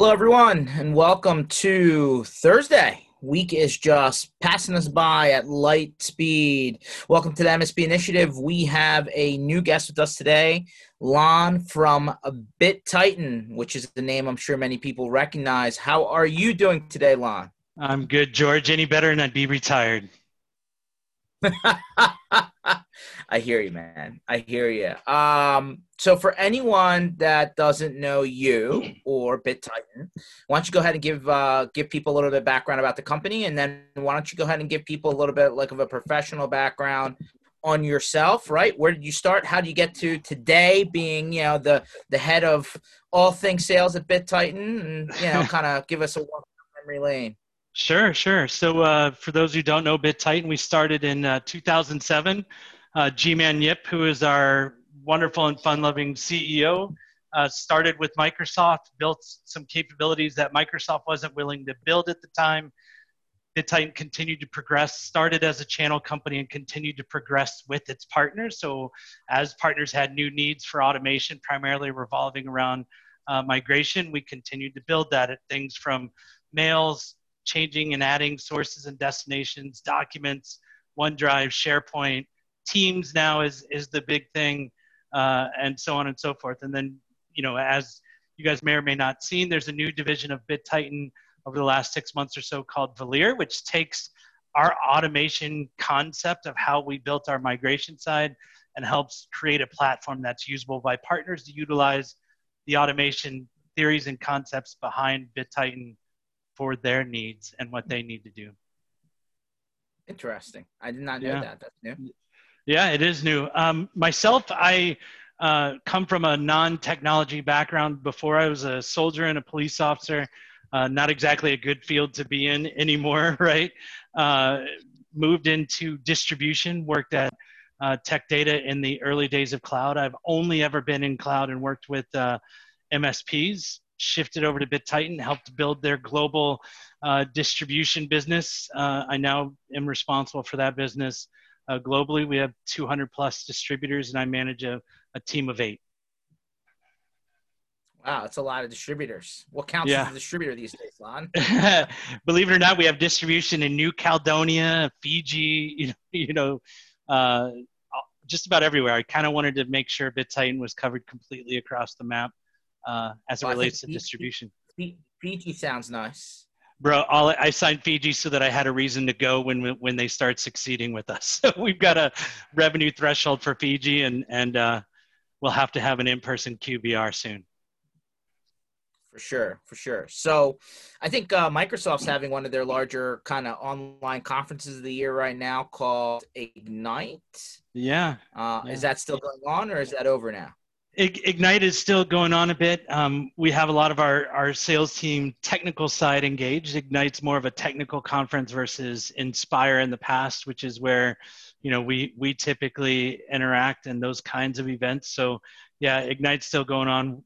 Hello, everyone, and welcome to Thursday. Week is just passing us by at light speed. Welcome to the MSP Initiative. We have a new guest with us today, Lon from BitTitan, which is the name I'm sure many people recognize. How are you doing today, Lon? I'm good, George. Any better, and I'd be retired. I hear you, man. I hear you. Um, so for anyone that doesn't know you or BitTitan, why don't you go ahead and give uh, give people a little bit of background about the company, and then why don't you go ahead and give people a little bit like of a professional background on yourself, right? Where did you start? How did you get to today being, you know, the the head of all things sales at BitTitan, and you know, kind of give us a walk memory lane. Sure, sure. So uh, for those who don't know BitTitan, we started in uh, 2007. Uh, Geeman Yip, who is our wonderful and fun-loving CEO, uh, started with Microsoft, built some capabilities that Microsoft wasn't willing to build at the time. BitTitan continued to progress, started as a channel company and continued to progress with its partners. So as partners had new needs for automation, primarily revolving around uh, migration, we continued to build that at things from mails, changing and adding sources and destinations, documents, OneDrive, SharePoint, Teams now is is the big thing, uh, and so on and so forth. And then, you know, as you guys may or may not seen, there's a new division of BitTitan over the last six months or so called Voleer, which takes our automation concept of how we built our migration side and helps create a platform that's usable by partners to utilize the automation theories and concepts behind BitTitan for their needs and what they need to do. Interesting. I did not know yeah. that. That's new. Yeah, it is new. Um, myself, I uh, come from a non-technology background. Before I was a soldier and a police officer. Uh, not exactly a good field to be in anymore, right? Uh, moved into distribution, worked at uh, Tech Data in the early days of cloud. I've only ever been in cloud and worked with uh, MSPs shifted over to BitTitan, helped build their global uh, distribution business. Uh, I now am responsible for that business uh, globally. We have 200 plus distributors, and I manage a, a team of eight. Wow, it's a lot of distributors. What counts yeah. as a distributor these days, Lon? Believe it or not, we have distribution in New Caledonia, Fiji, you know, you know uh, just about everywhere. I kind of wanted to make sure BitTitan was covered completely across the map uh, as it well, relates to Fiji, distribution. Fiji sounds nice. Bro, all, I signed Fiji so that I had a reason to go when when they start succeeding with us. So we've got a revenue threshold for Fiji, and and uh, we'll have to have an in-person QBR soon. For sure, for sure. So, I think uh, Microsoft's having one of their larger kind of online conferences of the year right now called Ignite. Yeah. Uh, yeah. Is that still going on, or is that over now? Ignite is still going on a bit. Um, we have a lot of our, our sales team technical side engaged. Ignite's more of a technical conference versus Inspire in the past, which is where, you know, we we typically interact in those kinds of events. So yeah, Ignite's still going on.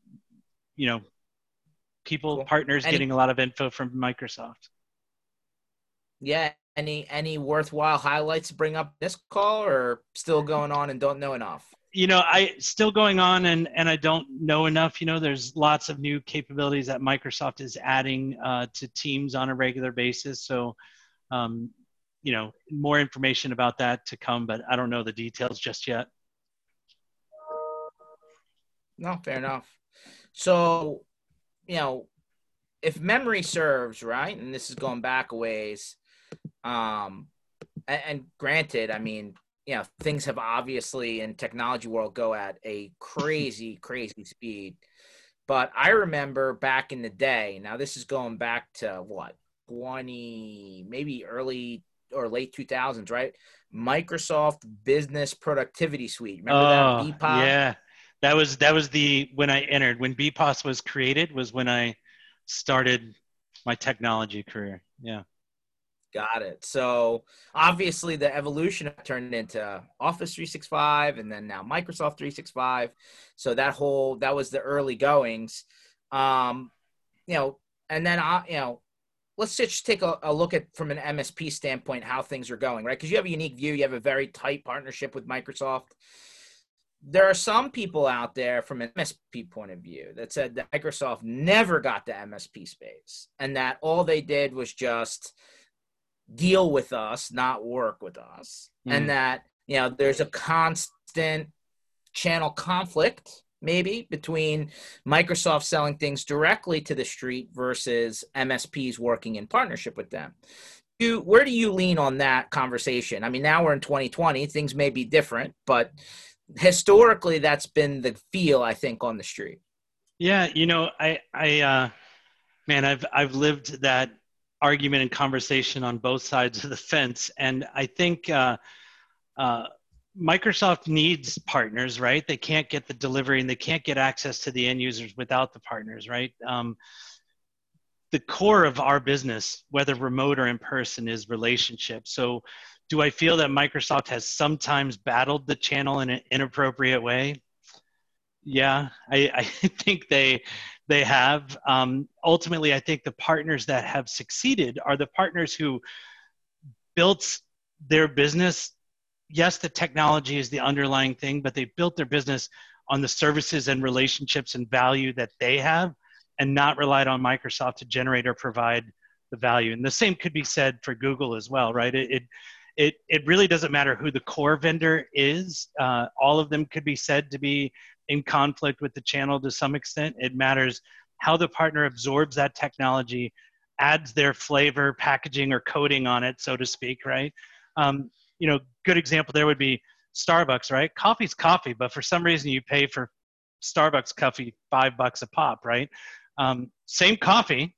You know, people cool. partners getting a lot of info from Microsoft. Yeah. Any any worthwhile highlights to bring up this call, or still going on and don't know enough? You know i still going on and and i don't know enough you know there's lots of new capabilities that microsoft is adding uh, to teams on a regular basis. So um, you know more information about that to come but i don't know the details just yet. No fair enough. So you know if memory serves right and this is going back a ways um and, and granted i mean you know things have obviously in technology world go at a crazy crazy speed. But i remember back in the day now this is going back to what 20 maybe early or late 2000s right? Microsoft business productivity suite. Remember oh, that BPOS? yeah. That was that was the when i entered. When bpos was created was when i started my technology career. Yeah Got it. So obviously the evolution turned into Office 365 and then now Microsoft 365. So that whole that was the early goings. Um, you know, and then I, you know, let's just take a, a, look at from an MSP standpoint how things are going, right? Because you have a unique view, you have a very tight partnership with Microsoft. there are some people out there from an MSP point of view that said that Microsoft never got the MSP space and that all they did was just deal with us, not work with us. Mm. And that, you know, there's a constant channel conflict maybe between Microsoft selling things directly to the street versus MSPs working in partnership with them. You, where do you lean on that conversation? I mean, now we're in 2020, things may be different, but historically that's been the feel I think on the street. Yeah, you know, I I uh man, I've I've lived that argument and conversation on both sides of the fence and I think uh uh Microsoft needs partners, right? They can't get the delivery and they can't get access to the end users without the partners, right? Um, the core of our business, whether remote or in person, is relationship. So do I feel that Microsoft has sometimes battled the channel in an inappropriate way? Yeah, I, I think they they have. Um, ultimately, I think the partners that have succeeded are the partners who built their business. Yes, the technology is the underlying thing, but they built their business on the services and relationships and value that they have, and not relied on Microsoft to generate or provide the value. And the same could be said for Google as well, right? It, it it it really doesn't matter who the core vendor is. Uh, all of them could be said to be in conflict with the channel to some extent. It matters how the partner absorbs that technology, adds their flavor, packaging, or coding on it, so to speak. Right? Um, you know, good example there would be Starbucks. Right? Coffee's coffee, but for some reason you pay for Starbucks coffee five bucks a pop. Right? Um, same coffee,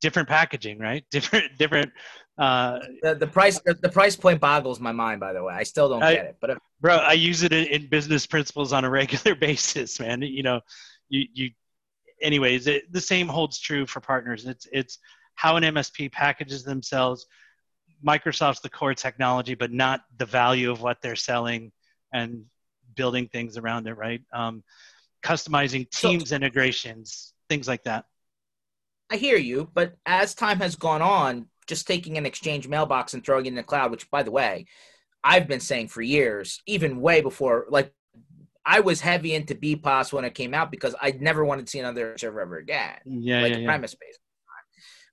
different packaging, right? Different different uh, the, the price the price point boggles my mind. By the way, I still don't I, get it. But if, bro, I use it in, in, business principles on a regular basis, man. You know, you you. Anyways, it, the same holds true for partners. It's it's how an MSP packages themselves. Microsoft's the core technology, but not the value of what they're selling and building things around it. Right? Um, customizing Teams so, integrations, things like that. I hear you, but as time has gone on, just taking an exchange mailbox and throwing it in the cloud, which by the way, I've been saying for years, even way before, like I was heavy into BPOS when it came out because I never wanted to see another server ever again. Yeah, like yeah, yeah. premise based.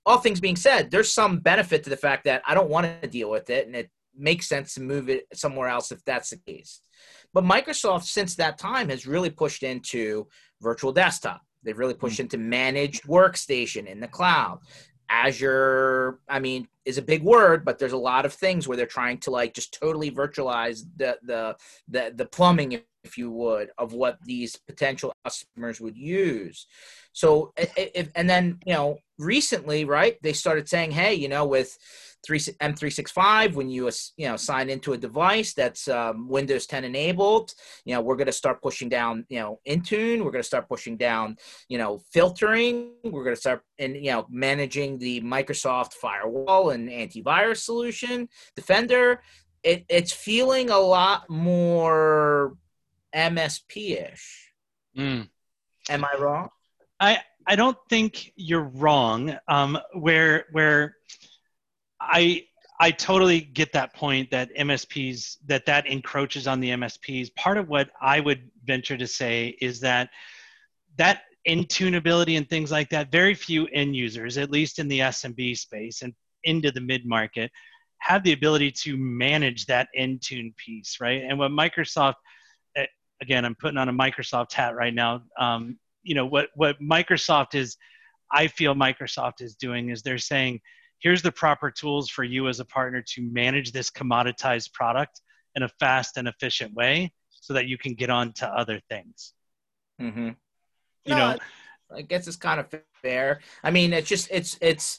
All things being said, there's some benefit to the fact that I don't want to deal with it, and it makes sense to move it somewhere else if that's the case. But Microsoft, since that time, has really pushed into virtual desktop. They've really pushed mm. into managed workstation in the cloud. Azure, I mean, is a big word, but there's a lot of things where they're trying to like just totally virtualize the the the, the plumbing, if you would, of what these potential customers would use. So, if, and then you know, recently, right, they started saying, hey, you know, with three M365 when you you know sign into a device that's um, Windows 10 enabled. You know, we're going to start pushing down you know Intune. We're going to start pushing down you know filtering. We're going to start and you know managing the Microsoft firewall and antivirus solution, Defender. It, it's feeling a lot more MSP ish. Mm. Am I wrong? I I don't think you're wrong. Um, where where I I totally get that point that MSPs that that encroaches on the MSPs. Part of what I would venture to say is that that intunability and things like that, very few end users, at least in the SMB space and into the mid market, have the ability to manage that Intune piece, right? And what Microsoft, eh, again, I'm putting on a Microsoft hat right now. Um, you know what what Microsoft is, I feel Microsoft is doing is they're saying here's the proper tools for you as a partner to manage this commoditized product in a fast and efficient way so that you can get on to other things. Mm-hmm. You no, know, I guess it's kind of fair. I mean, it's just, it's, it's,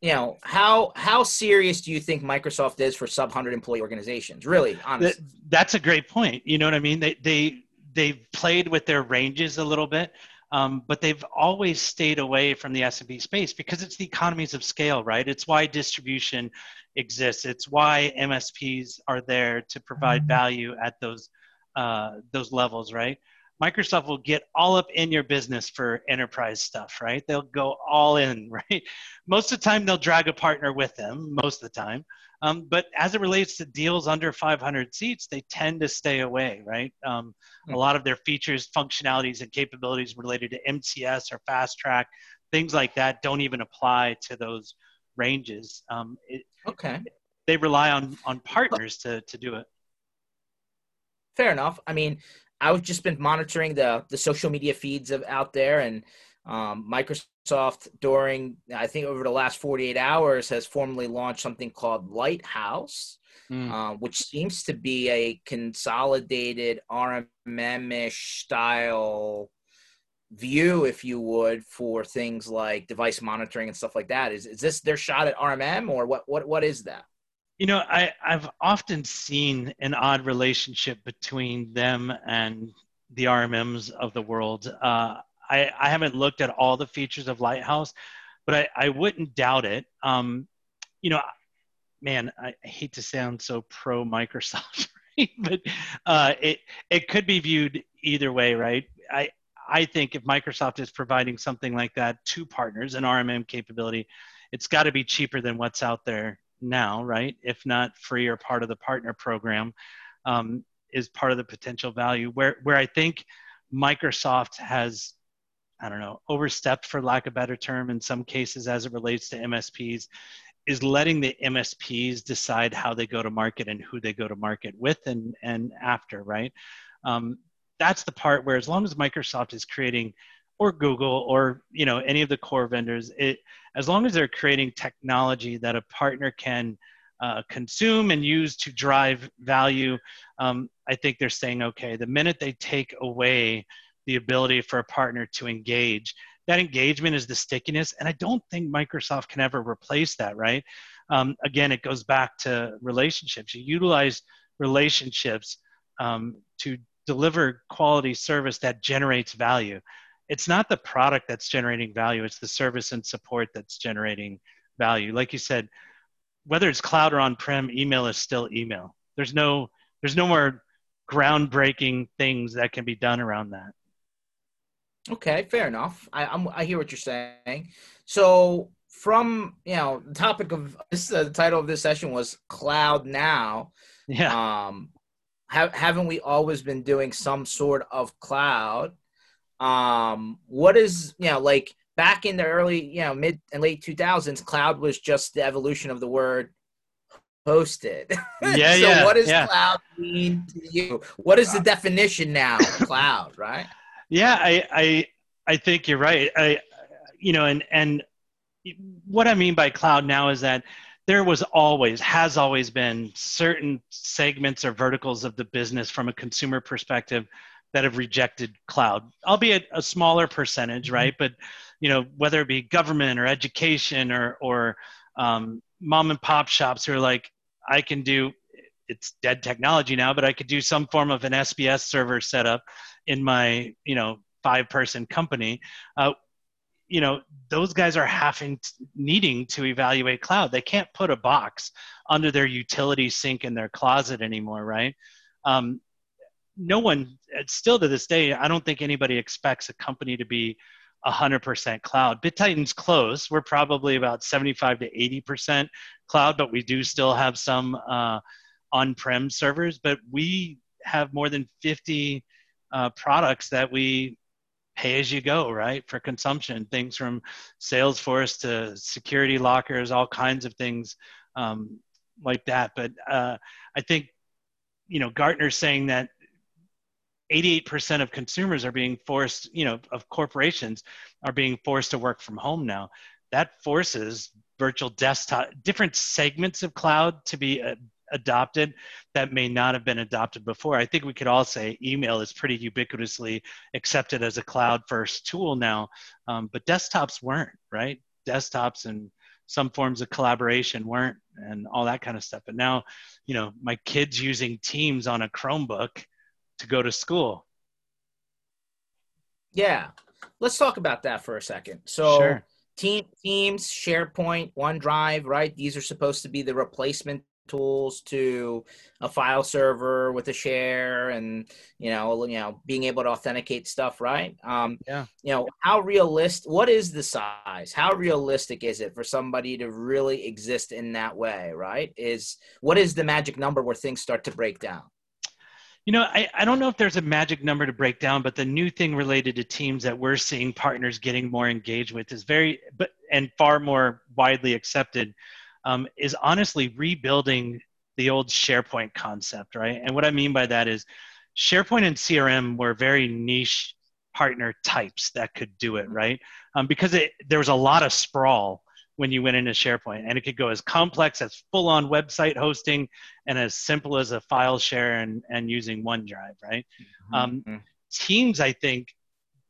you know, how, how serious do you think Microsoft is for sub hundred employee organizations? Really, honestly. That's a great point. You know what I mean? They, they, they've played with their ranges a little bit. Um, but they've always stayed away from the SMB space because it's the economies of scale, right? It's why distribution exists. It's why MSPs are there to provide mm-hmm. value at those uh, those levels, right? Microsoft will get all up in your business for enterprise stuff, right? They'll go all in, right? Most of the time, they'll drag a partner with them. Most of the time, Um, but as it relates to deals under 500 seats, they tend to stay away, right? Um, a lot of their features, functionalities, and capabilities related to MCS or Fast Track, things like that, don't even apply to those ranges. Um, it, okay. They rely on on partners to to do it. Fair enough. I mean, I've just been monitoring the the social media feeds of out there, and um, Microsoft during I think over the last 48 hours has formally launched something called Lighthouse, mm. uh, which seems to be a consolidated RMM-ish style view, if you would, for things like device monitoring and stuff like that. Is is this their shot at RMM or what? What what is that? You know, I, I've often seen an odd relationship between them and the RMMs of the world. Uh, I, I haven't looked at all the features of Lighthouse, but I, I wouldn't doubt it. Um, you know, man, I hate to sound so pro Microsoft, right? but uh, it it could be viewed either way, right? I I think if Microsoft is providing something like that to partners, an RMM capability, it's got to be cheaper than what's out there now, right? If not free or part of the partner program, um, is part of the potential value. Where where I think Microsoft has, I don't know, overstepped for lack of better term in some cases as it relates to MSPs, is letting the MSPs decide how they go to market and who they go to market with and and after, right? Um, that's the part where as long as Microsoft is creating or Google or you know any of the core vendors, it as long as they're creating technology that a partner can uh, consume and use to drive value, um, I think they're saying okay. The minute they take away the ability for a partner to engage, that engagement is the stickiness, and I don't think Microsoft can ever replace that. Right? Um, again, it goes back to relationships. You utilize relationships um, to deliver quality service that generates value it's not the product that's generating value it's the service and support that's generating value like you said whether it's cloud or on-prem email is still email there's no there's no more groundbreaking things that can be done around that okay fair enough i I'm, i hear what you're saying so from you know the topic of this uh, the title of this session was cloud now yeah um have, haven't we always been doing some sort of cloud um, what is you know like back in the early you know mid and late 2000s, cloud was just the evolution of the word hosted. Yeah, so yeah. what does yeah. cloud mean to you? What is the definition now? cloud, right? Yeah, I, I I think you're right. I you know, and and what I mean by cloud now is that there was always has always been certain segments or verticals of the business from a consumer perspective that have rejected cloud, albeit a smaller percentage, mm-hmm. right? But you know, whether it be government or education or or um, mom and pop shops who are like, I can do it's dead technology now, but I could do some form of an SBS server setup in my you know five person company. Uh, you know those guys are having needing to evaluate cloud. They can't put a box under their utility sink in their closet anymore right? Um, no one still to this day i don't think anybody expects a company to be 100% cloud. Bittitan's close. We're probably about 75 to 80% cloud but we do still have some uh, on-prem servers. But we have more than 50 uh, products that we pay as you go right for consumption things from salesforce to security lockers all kinds of things um, like that but uh, i think you know gartner's saying that 88% of consumers are being forced, you know, of corporations are being forced to work from home now. That forces virtual desktop, different segments of cloud to be uh, adopted that may not have been adopted before. I think we could all say email is pretty ubiquitously accepted as a cloud first tool now, um, but desktops weren't, right? Desktops and some forms of collaboration weren't and all that kind of stuff. But now, you know, my kids using Teams on a Chromebook to go to school. Yeah. Let's talk about that for a second. So sure. team teams, SharePoint, OneDrive, right? These are supposed to be the replacement tools to a file server with a share and you know you know being able to authenticate stuff right? Um yeah. you know how realistic what is the size? How realistic is it for somebody to really exist in that way right? Is what is the magic number where things start to break down? You know, I, I don't know if there's a magic number to break down, but the new thing related to teams that we're seeing partners getting more engaged with is very, but and far more widely accepted, um, is honestly rebuilding the old SharePoint concept, right? And what I mean by that is SharePoint and CRM were very niche partner types that could do it, right? Um, because it, there was a lot of sprawl when you went into SharePoint. And it could go as complex as full on website hosting and as simple as a file share and, and using OneDrive, right? Mm-hmm. Um, mm-hmm. Teams, I think,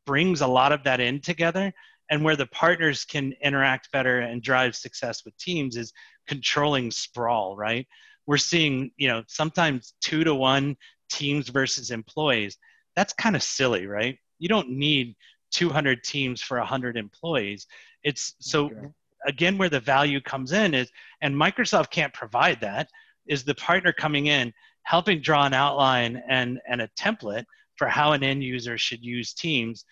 brings a lot of that in together. And where the partners can interact better and drive success with teams is controlling sprawl, right? We're seeing, you know, sometimes two to one teams versus employees. That's kind of silly, right? You don't need 200 teams for 100 employees. It's so okay again where the value comes in is and microsoft can't provide that is the partner coming in helping draw an outline and and a template for how an end user should use teams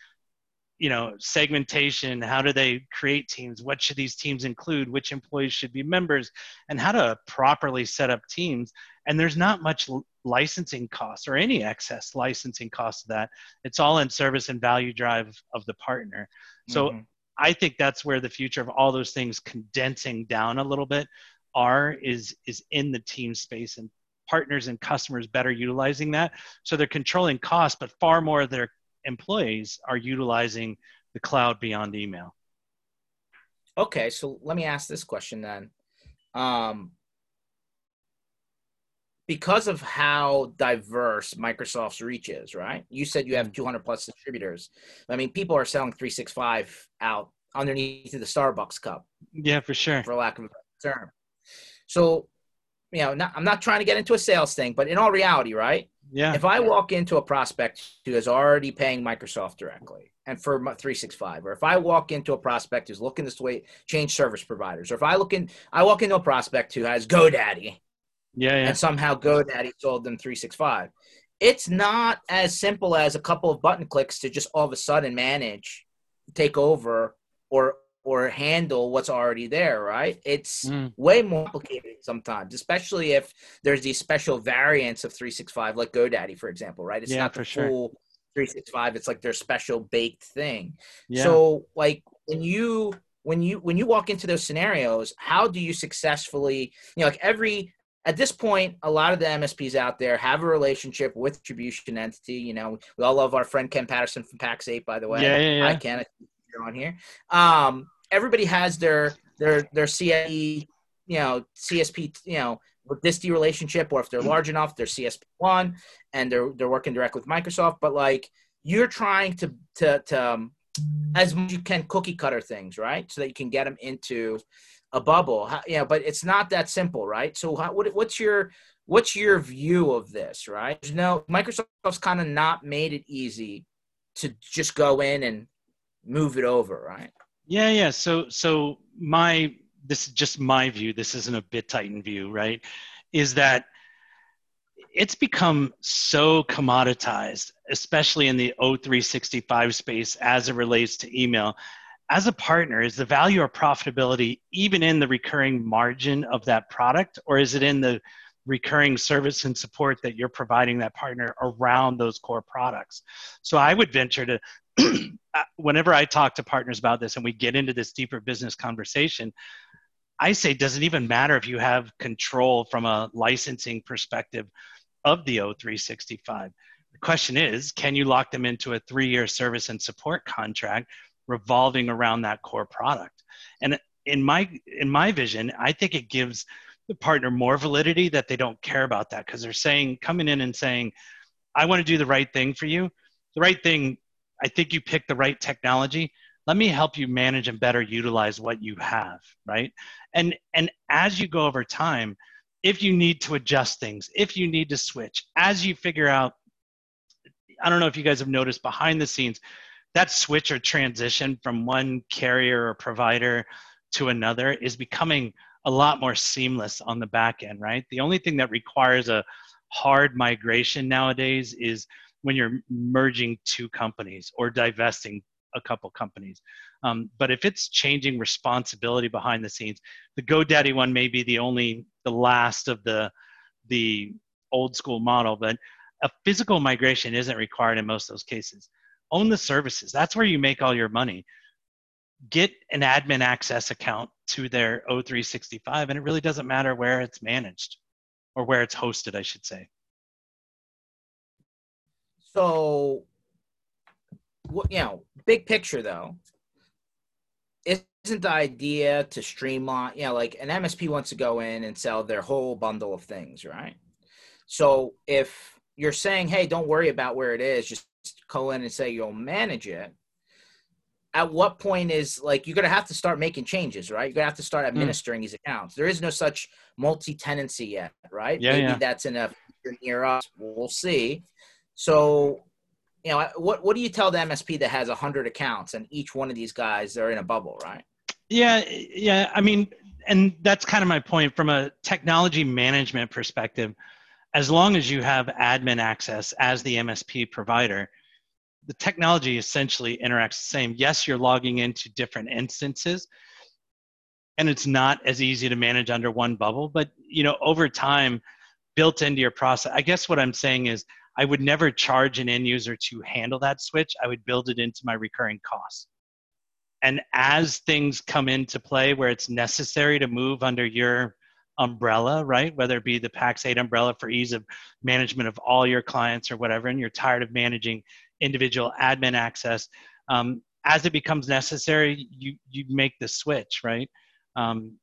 you know segmentation how do they create teams what should these teams include which employees should be members and how to properly set up teams and there's not much licensing costs or any excess licensing costs of that it's all in service and value drive of the partner so mm-hmm. I think that's where the future of all those things condensing down a little bit are is is in the team space and partners and customers better utilizing that. So they're controlling costs, but far more of their employees are utilizing the cloud beyond email. Okay, so let me ask this question then. Um, because of how diverse Microsoft's reach is, right? You said you have mm-hmm. 200 plus distributors. I mean, people are selling 365 out underneath the Starbucks cup. Yeah, for sure. For lack of a term. So, you know, not, I'm not trying to get into a sales thing, but in all reality, right? Yeah. If I walk into a prospect who is already paying Microsoft directly and for 365, or if I walk into a prospect who's looking this way, change service providers, or if I look in, I walk into a prospect who has GoDaddy, yeah, yeah. And somehow GoDaddy sold them 365. It's not as simple as a couple of button clicks to just all of a sudden manage, take over, or or handle what's already there, right? It's mm. way more complicated sometimes, especially if there's these special variants of 365, like GoDaddy, for example, right? It's yeah, not the full sure. 365. It's like their special baked thing. Yeah. So, like when you when you when you walk into those scenarios, how do you successfully, you know, like every at this point, a lot of the MSPs out there have a relationship with distribution entity. You know, we all love our friend Ken Patterson from Pax8, by the way. Yeah, yeah, yeah. Ken. You're on here. Um, everybody has their their their CSE, you know, CSP, you know, with DISTI relationship, or if they're large enough, they're CSP one, and they're they're working direct with Microsoft. But like, you're trying to to to um, as much as you can cookie cutter things, right? So that you can get them into a bubble. How, but it's not that simple, right? So how, what, what's your what's your view of this, right? Know, Microsoft's kind of not made it easy to just go in and move it over, right? Yeah, yeah. So so my this is just my view. This isn't a bit BitTitan view, right? Is that it's become so commoditized, especially in the O365 space as it relates to email, as a partner, is the value or profitability even in the recurring margin of that product, or is it in the recurring service and support that you're providing that partner around those core products? So I would venture to, Uh, whenever I talk to partners about this and we get into this deeper business conversation, I say, does it even matter if you have control from a licensing perspective of the O365? The question is, can you lock them into a three year service and support contract revolving around that core product. And in my in my vision, I think it gives the partner more validity that they don't care about that because they're saying coming in and saying, I want to do the right thing for you. The right thing, I think you picked the right technology. Let me help you manage and better utilize what you have, right? And and as you go over time, if you need to adjust things, if you need to switch, as you figure out I don't know if you guys have noticed behind the scenes, that switch or transition from one carrier or provider to another is becoming a lot more seamless on the back end, right? The only thing that requires a hard migration nowadays is when you're merging two companies or divesting a couple companies. Um, but if it's changing responsibility behind the scenes, the GoDaddy one may be the only, the last of the the old school model, but a physical migration isn't required in most of those cases. Own the services. That's where you make all your money. Get an admin access account to their O365, and it really doesn't matter where it's managed or where it's hosted, I should say. So, what you know, big picture though, isn't the idea to streamline? You know, like an MSP wants to go in and sell their whole bundle of things, right? So if you're saying, hey, don't worry about where it is, just go in and say you'll manage it. At what point is like you're gonna have to start making changes, right? You're gonna have to start hmm. administering mm. these accounts. There is no such multi-tenancy yet, right? Yeah, Maybe yeah. that's enough near us. We'll see. So, you know, what what do you tell the MSP that has hundred accounts and each one of these guys they're in a bubble, right? Yeah, yeah. I mean, and that's kind of my point from a technology management perspective. As long as you have admin access as the MSP provider, the technology essentially interacts the same. Yes, you're logging into different instances, and it's not as easy to manage under one bubble. But you know, over time, built into your process. I guess what I'm saying is I would never charge an end user to handle that switch. I would build it into my recurring costs. And as things come into play where it's necessary to move under your umbrella, right? Whether it be the Pax8 umbrella for ease of management of all your clients or whatever, and you're tired of managing individual admin access, um, as it becomes necessary, you you make the switch, right? Um,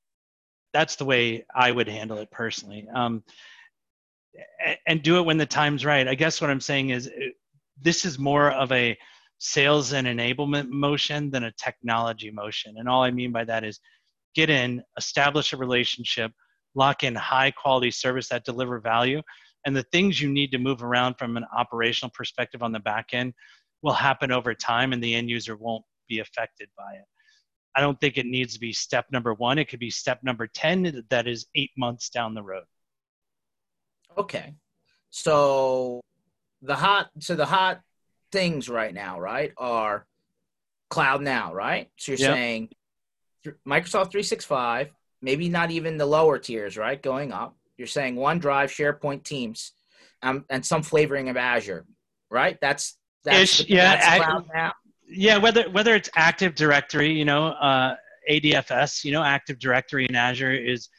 that's the way I would handle it personally. Um, and do it when the time's right. I guess what I'm saying is uh, this is more of a sales and enablement motion than a technology motion. And all I mean by that is get in, establish a relationship, lock in high quality service that deliver value. And the things you need to move around from an operational perspective on the back end will happen over time and the end user won't be affected by it. I don't think it needs to be step number one. It could be step number 10 that is eight months down the road. Okay. So the hot so the hot things right now, right, are cloud now, right? So you're yep. saying Microsoft 365, maybe not even the lower tiers, right? Going up. You're saying OneDrive, SharePoint, Teams, um, and some flavoring of Azure, right? That's that's the, yeah, that's cloud now. Yeah, whether whether it's Active Directory, you know, uh, ADFS, you know, Active Directory in Azure is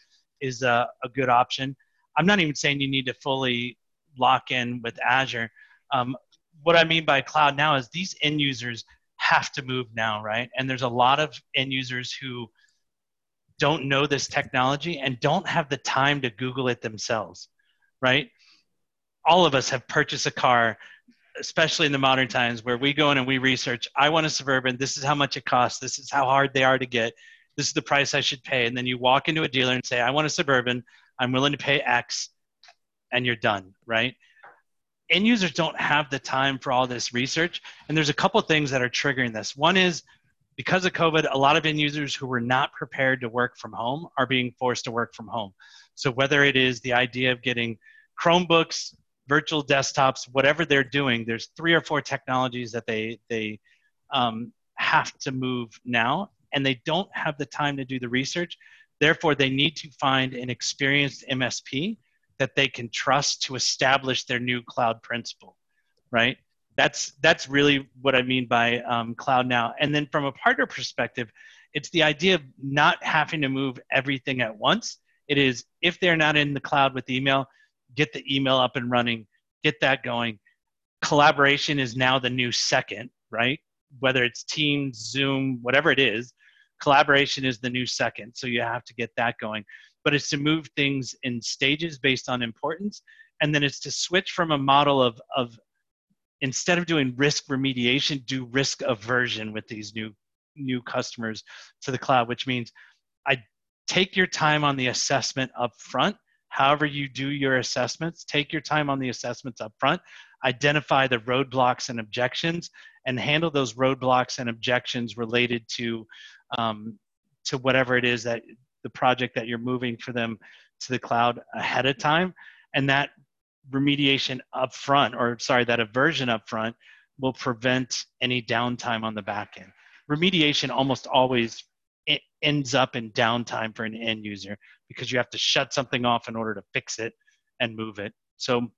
is a, a good option. I'm not even saying you need to fully lock in with Azure. Um, what I mean by cloud now is these end users have to move now, right? And there's a lot of end users who don't know this technology and don't have the time to Google it themselves, right? All of us have purchased a car, especially in the modern times, where we go in and we research. I want a suburban. This is how much it costs. This is how hard they are to get. This is the price I should pay. And then you walk into a dealer and say, I want a suburban. I'm willing to pay X, and you're done, right? End users don't have the time for all this research, and there's a couple things that are triggering this. One is because of COVID, a lot of end users who were not prepared to work from home are being forced to work from home. So whether it is the idea of getting Chromebooks, virtual desktops, whatever they're doing, there's three or four technologies that they they um, have to move now, and they don't have the time to do the research. Therefore, they need to find an experienced MSP that they can trust to establish their new cloud principle, right? That's that's really what I mean by um, cloud now. And then from a partner perspective, it's the idea of not having to move everything at once. It is if they're not in the cloud with email, get the email up and running, get that going. Collaboration is now the new second, right? Whether it's Teams, Zoom, whatever it is, collaboration is the new second so you have to get that going. But it's to move things in stages based on importance and then it's to switch from a model of of instead of doing risk remediation do risk aversion with these new new customers to the cloud which means i take your time on the assessment up front however you do your assessments take your time on the assessments up front identify the roadblocks and objections and handle those roadblocks and objections related to um, to whatever it is that the project that you're moving for them to the cloud ahead of time. And that remediation up front or sorry that aversion up front will prevent any downtime on the back end. Remediation almost always ends up in downtime for an end user because you have to shut something off in order to fix it and move it. So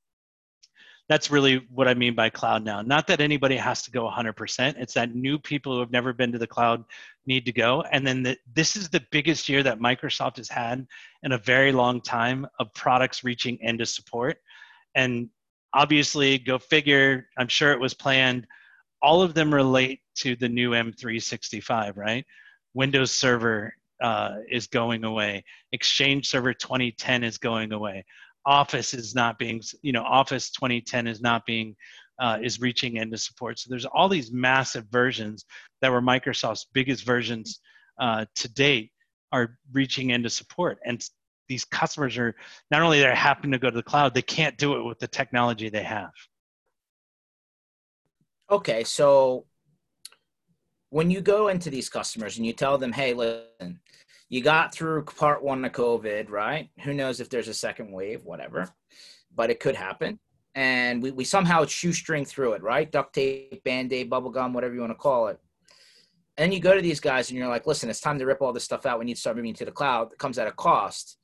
that's really what I mean by cloud now. Not that anybody has to go 100%. It's that new people who have never been to the cloud need to go. And then the, this is the biggest year that Microsoft has had in a very long time of products reaching end of support. And obviously, go figure, I'm sure it was planned. All of them relate to the new M365, right? Windows Server uh, is going away. Exchange Server 2010 is going away. Office is not being, you know, Office 2010 is not being, uh, is reaching into support. So there's all these massive versions that were Microsoft's biggest versions uh, to date are reaching into support. And these customers are not only they're happy to go to the cloud, they can't do it with the technology they have. Okay, so when you go into these customers and you tell them, hey, listen, you got through part one of COVID, right? Who knows if there's a second wave, whatever, but it could happen. And we, we somehow shoestring through it, right? Duct tape, band aid, bubble gum, whatever you want to call it. And you go to these guys and you're like, listen, it's time to rip all this stuff out. We need to start moving to the cloud. It comes at a cost.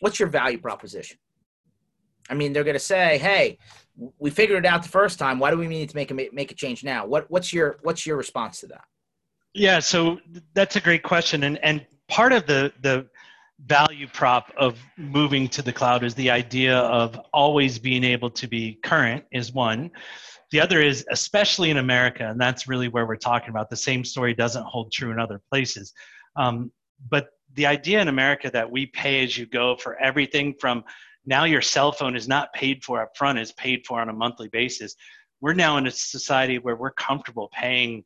What's your value proposition? I mean, they're going to say, "Hey, we figured it out the first time. Why do we need to make a make a change now?" What what's your what's your response to that? Yeah, so that's a great question, and and part of the the value prop of moving to the cloud is the idea of always being able to be current is one. The other is especially in america and that's really where we're talking about the same story doesn't hold true in other places. Um, but the idea in america that we pay as you go for everything from now your cell phone is not paid for up front is paid for on a monthly basis. We're now in a society where we're comfortable paying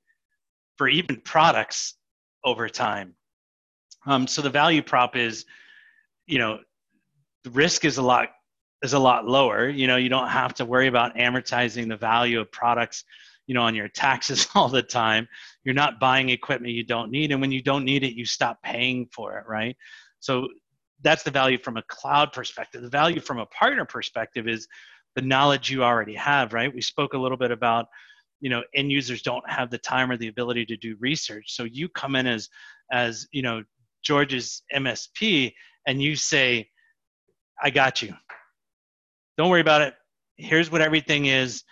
for even products over time um, so the value prop is, you know, the risk is a lot is a lot lower. You know, you don't have to worry about amortizing the value of products, you know, on your taxes all the time. You're not buying equipment you don't need, and when you don't need it, you stop paying for it, right? So that's the value from a cloud perspective. The value from a partner perspective is the knowledge you already have, right? We spoke a little bit about you know end users don't have the time or the ability to do research so you come in as as you know George's MSP and you say, I got you. Don't worry about it. Here's what everything is.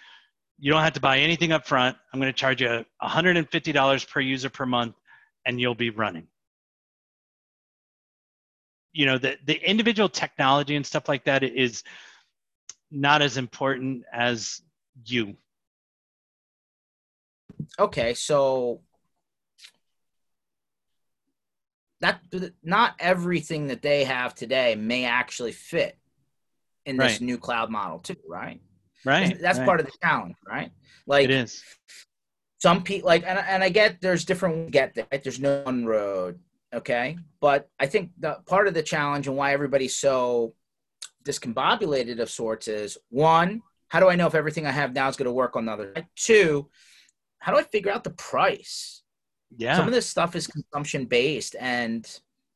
You don't have to buy anything up front. I'm going to charge you $150 per user per month and you'll be running. You know, the, the individual technology and stuff like that is not as important as you. Okay, so that not everything that they have today may actually fit in this right. new cloud model too, right? Right. That's right. part of the challenge, right? Like it is. Some people like, and, and I get there's different get that there's no one road, okay. But I think the part of the challenge and why everybody's so discombobulated of sorts is one, how do I know if everything I have now is going to work on the other? Two, how do I figure out the price? Yeah. Some of this stuff is consumption based and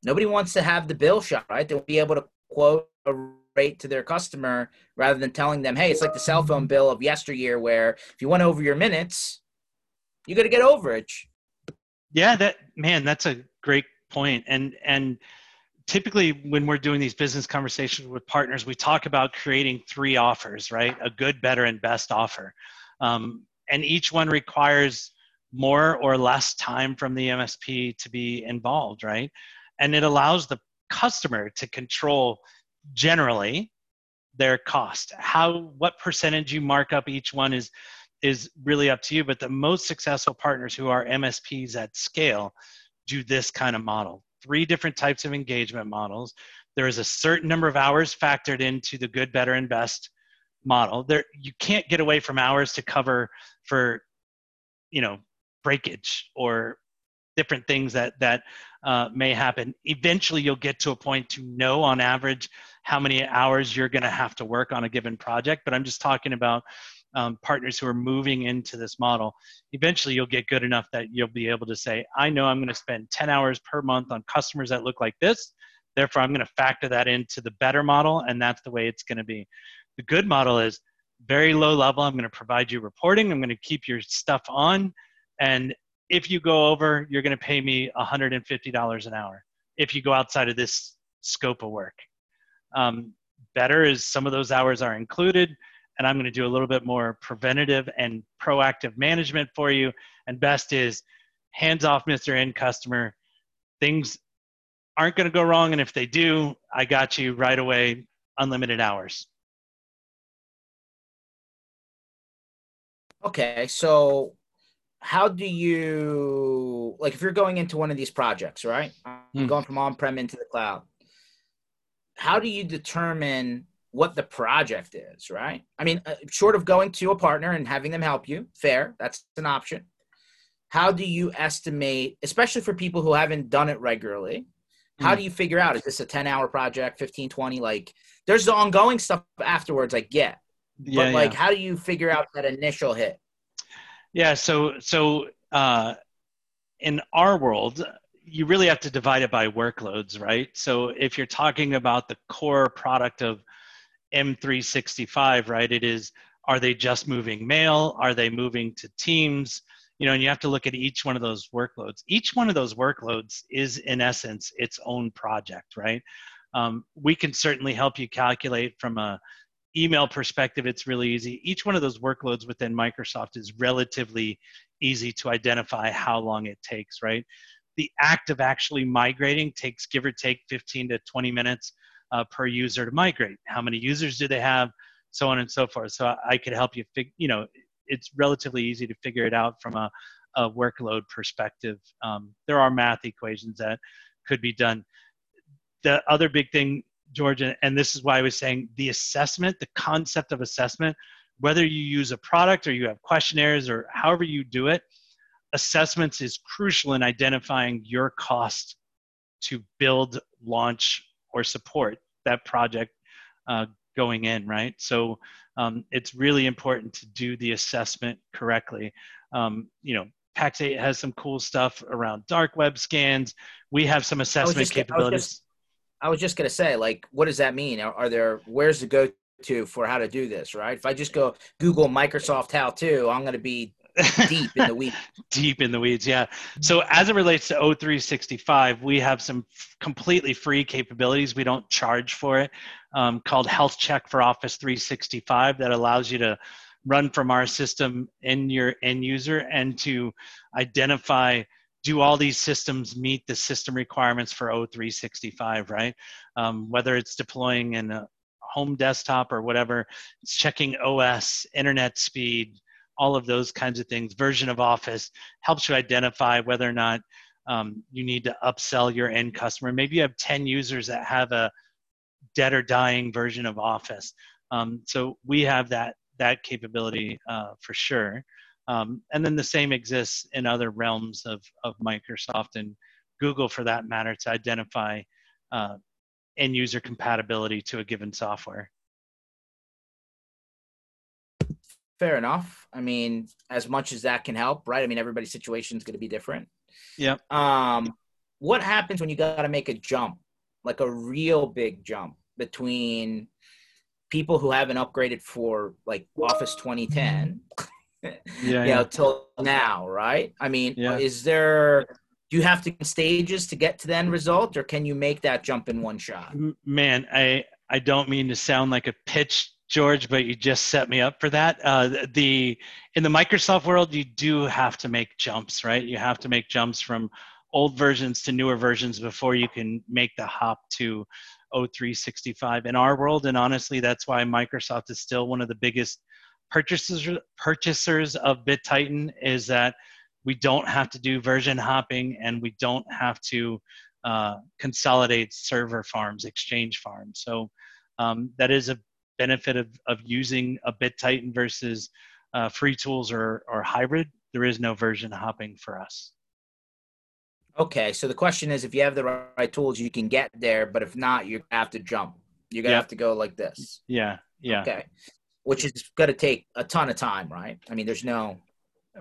nobody wants to have the bill shot, right? They'll be able to quote a rate to their customer rather than telling them, hey, it's like the cell phone bill of yesteryear where if you went over your minutes, you got to get overage. Yeah, that man, that's a great point. And and typically when we're doing these business conversations with partners, we talk about creating three offers, right? A good, better, and best offer. Um, and each one requires more or less time from the MSP to be involved, right? And it allows the customer to control generally their cost. How what percentage you mark up each one is is really up to you, but the most successful partners who are MSPs at scale do this kind of model. Three different types of engagement models. There is a certain number of hours factored into the good, better, and best model. There you can't get away from hours to cover for you know breakage or different things that that uh, may happen. Eventually, you'll get to a point to know on average how many hours you're going to have to work on a given project. But I'm just talking about um, partners who are moving into this model. Eventually, you'll get good enough that you'll be able to say, "I know I'm going to spend 10 hours per month on customers that look like this, Therefore, I'm going to factor that into the better model, and that's the way it's going to be. The good model is very low level. I'm going to provide you reporting. I'm going to keep your stuff on. And if you go over, you're going to pay me $150 an hour if you go outside of this scope of work. Um, better is some of those hours are included, and I'm going to do a little bit more preventative and proactive management for you. And best is hands off, Mr. End Customer. Things aren't going to go wrong, and if they do, I got you right away, unlimited hours. Okay, so how do you like if you're going into one of these projects, right? Mm. Going from on-prem into the cloud. How do you determine what the project is, right? I mean, uh, short of going to a partner and having them help you, fair, that's an option. How do you estimate, especially for people who haven't done it regularly? How mm. do you figure out is this a 10 hour project, 15, 20? Like, there's the ongoing stuff afterwards I get. Yeah, but like, yeah. how do you figure out that initial hit? Yeah, so so uh, in our world, you really have to divide it by workloads, right? So if you're talking about the core product of M365, right, it is are they just moving mail? Are they moving to Teams? You know, and you have to look at each one of those workloads. Each one of those workloads is, in essence, its own project, right? Um, we can certainly help you calculate from a email perspective, it's really easy. Each one of those workloads within Microsoft is relatively easy to identify how long it takes, right? The act of actually migrating takes give or take 15 to 20 minutes uh, per user to migrate. How many users do they have? So on and so forth. So I could help you fig- you know, it's relatively easy to figure it out from a, a workload perspective. Um, there are math equations that could be done. The other big thing George, and this is why I was saying the assessment, the concept of assessment, whether you use a product or you have questionnaires or however you do it, assessments is crucial in identifying your cost to build, launch, or support that project uh, going in, right? So um, it's really important to do the assessment correctly. Um, you know, Pax8 has some cool stuff around dark web scans. We have some assessment just, capabilities. I was just gonna say, like, what does that mean? Are, are there where's the go to for how to do this? Right? If I just go Google Microsoft how to, I'm gonna be deep in the weeds. deep in the weeds, yeah. So as it relates to O365, we have some f- completely free capabilities. We don't charge for it, um, called Health Check for Office 365 that allows you to run from our system in your end user and to identify do all these systems meet the system requirements for O365, right? Um, whether it's deploying in a home desktop or whatever, it's checking OS, internet speed, all of those kinds of things. Version of Office helps you identify whether or not um, you need to upsell your end customer. Maybe you have 10 users that have a dead or dying version of Office. Um, so we have that that capability uh, for sure. Um, and then the same exists in other realms of, of Microsoft and Google for that matter to identify uh, end user compatibility to a given software. Fair enough. I mean, as much as that can help, right? I mean, everybody's situation is going to be different. Yep. Um, what happens when you got to make a jump, like a real big jump between people who haven't upgraded for like Office 2010 yeah, you know, till now, right? I mean, yeah. is there do you have to stages to get to the end result, or can you make that jump in one shot? Man, I I don't mean to sound like a pitch, George, but you just set me up for that. Uh, the in the Microsoft world, you do have to make jumps, right? You have to make jumps from old versions to newer versions before you can make the hop to O365 in our world. And honestly, that's why Microsoft is still one of the biggest purchasers purchasers of BitTitan is that we don't have to do version hopping and we don't have to uh, consolidate server farms, exchange farms. So um, that is a benefit of, of using a BitTitan versus uh, free tools or, or hybrid. There is no version hopping for us. Okay, so the question is, if you have the right tools, you can get there, but if not, you have to jump. You're gonna have to go like this. Yeah, yeah. Okay which is going to take a ton of time, right? I mean, there's no.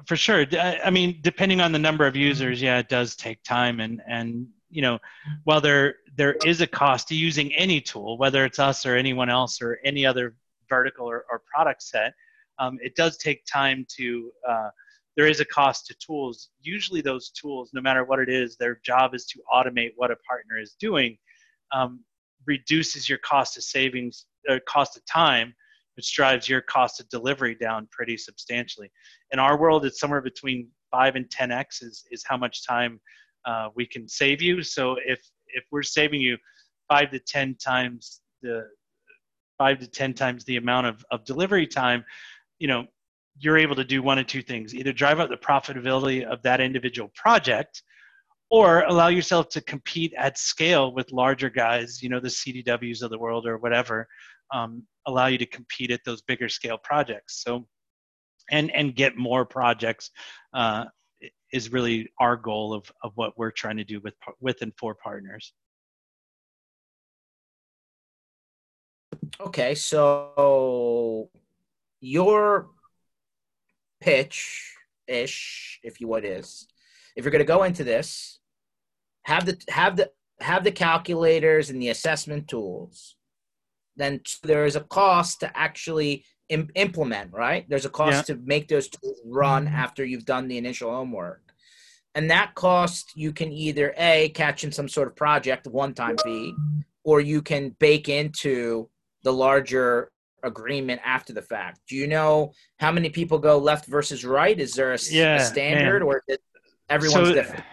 For sure. I mean, depending on the number of users, yeah, it does take time, and and you know, while there there is a cost to using any tool, whether it's us or anyone else or any other vertical or, or product set. Um, it does take time to, uh, there is a cost to tools. Usually, those tools, no matter what it is, their job is to automate what a partner is doing, um, reduces your cost of savings, uh, cost of time, which drives your cost of delivery down pretty substantially. In our world, it's somewhere between five and 10x is, is how much time uh, we can save you. So if if we're saving you five to ten times the five to ten times the amount of, of delivery time, you know, you're able to do one of two things: either drive up the profitability of that individual project, or allow yourself to compete at scale with larger guys, you know, the CDWs of the world or whatever, um, allow you to compete at those bigger scale projects. So, and and get more projects uh, is really our goal of, of what we're trying to do with with and for partners. Okay, so your pitch ish, if you would, is if you're going to go into this, have the have the have the calculators and the assessment tools. Then there is a cost to actually Im- implement, right? There's a cost yeah. to make those tools run mm-hmm. after you've done the initial homework. And that cost you can either A, catch in some sort of project, one time fee, or you can bake into the larger agreement after the fact. Do you know how many people go left versus right? Is there a, yeah, a standard man. or is everyone's so, different?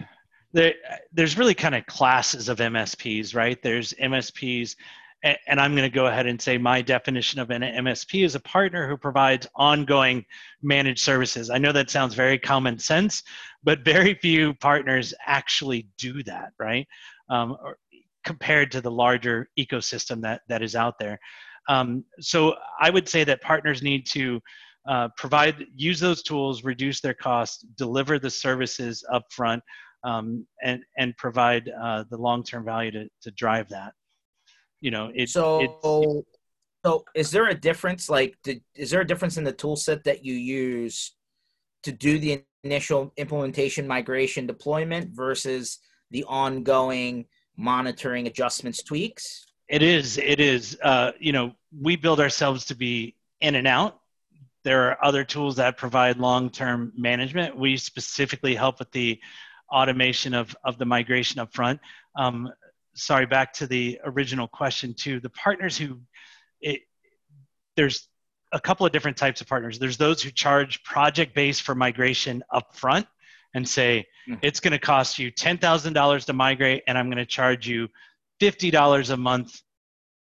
There, there's really kind of classes of MSPs, right? There's MSPs and I'm going to go ahead and say my definition of an MSP is a partner who provides ongoing managed services. I know that sounds very common sense, but very few partners actually do that, right? Um, compared to the larger ecosystem that, that is out there. Um, so I would say that partners need to uh, provide, use those tools, reduce their costs, deliver the services upfront, um, and, and provide uh, the long-term value to, to drive that you know it, so so is there a difference like did, is there a difference in the tool set that you use to do the initial implementation migration deployment versus the ongoing monitoring adjustments tweaks? It is it is uh, you know we build ourselves to be in and out. There are other tools that provide long-term management. We specifically help with the automation of, of the migration up front um, sorry, back to the original question too. The partners who, it, there's a couple of different types of partners. There's those who charge project based for migration upfront and say mm-hmm. it's going to cost you ten thousand dollars to migrate, and I'm going to charge you fifty dollars a month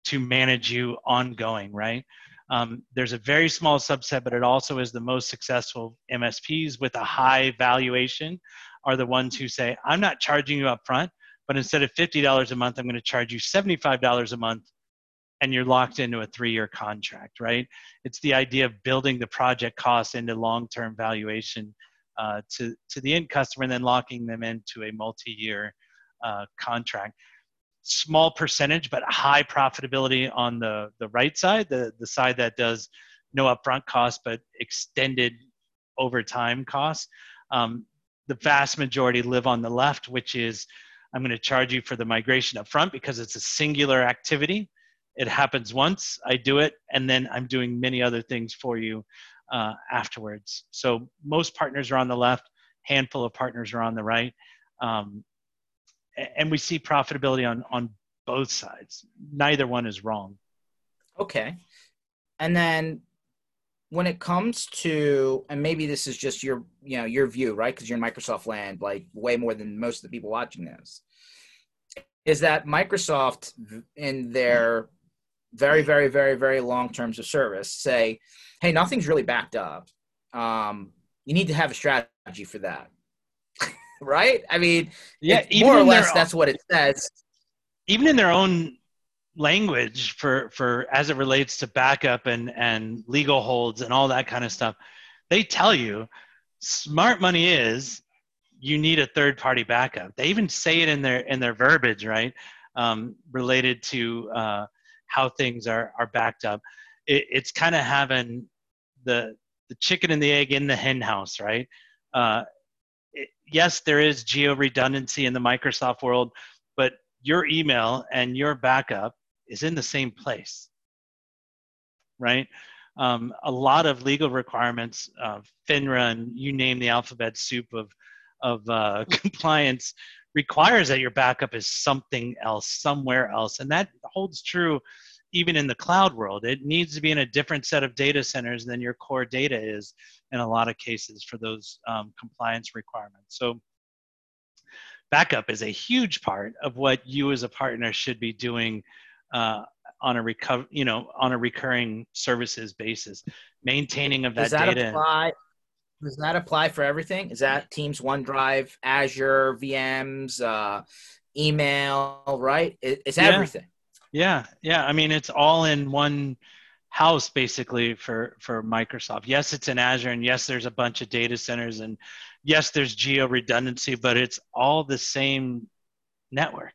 to manage you ongoing. Right? Um, there's a very small subset, but it also is the most successful MSPs with a high valuation are the ones who say, I'm not charging you upfront but instead of $50 a month i'm going to charge you $75 a month and you're locked into a three-year contract right? It's the idea of building the project costs into long-term valuation uh, to, to the end customer and then locking them into a multi-year uh, contract. Small percentage but high profitability on the, the right side the, the side that does no upfront cost but extended over time costs. Um, the vast majority live on the left which is I'm going to charge you for the migration up front because it's a singular activity. It happens once, I do it, and then I'm doing many other things for you uh, afterwards. So most partners are on the left, handful of partners are on the right. Um, and we see profitability on, on both sides. Neither one is wrong. Okay. And then when it comes to and maybe this is just your you know your view right? Because you're in microsoft land like way more than most of the people watching this is that microsoft in their very very very very long terms of service say hey nothing's really backed up. Um, you need to have a strategy for that. Right? I mean yeah more or less that's what it says. even in their own language for for as it relates to backup and and legal holds and all that kind of stuff. They tell you smart money is you need a third party backup. They even say it in their in their verbiage right um, related to uh, how things are are backed up. It, it's kind of having the the chicken and the egg in the hen house right? Uh, it, yes there is geo redundancy in the microsoft world but your email and your backup is in the same place, right? Um, a lot of legal requirements, uh, FINRA, and you name the alphabet soup of of uh, compliance requires that your backup is something else, somewhere else, and that holds true even in the cloud world. It needs to be in a different set of data centers than your core data is in a lot of cases for those um, compliance requirements. So backup is a huge part of what you as a partner should be doing uh, on a recover, you know, on a recurring services basis, maintaining of that, does that data. Apply, does that apply for everything? Is that Teams, OneDrive, Azure, VMs, uh, email, right? It, it's yeah. everything. Yeah, yeah. I mean, it's all in one house basically for for Microsoft. Yes, it's in Azure, and yes, there's a bunch of data centers, and yes, there's geo redundancy, but it's all the same network.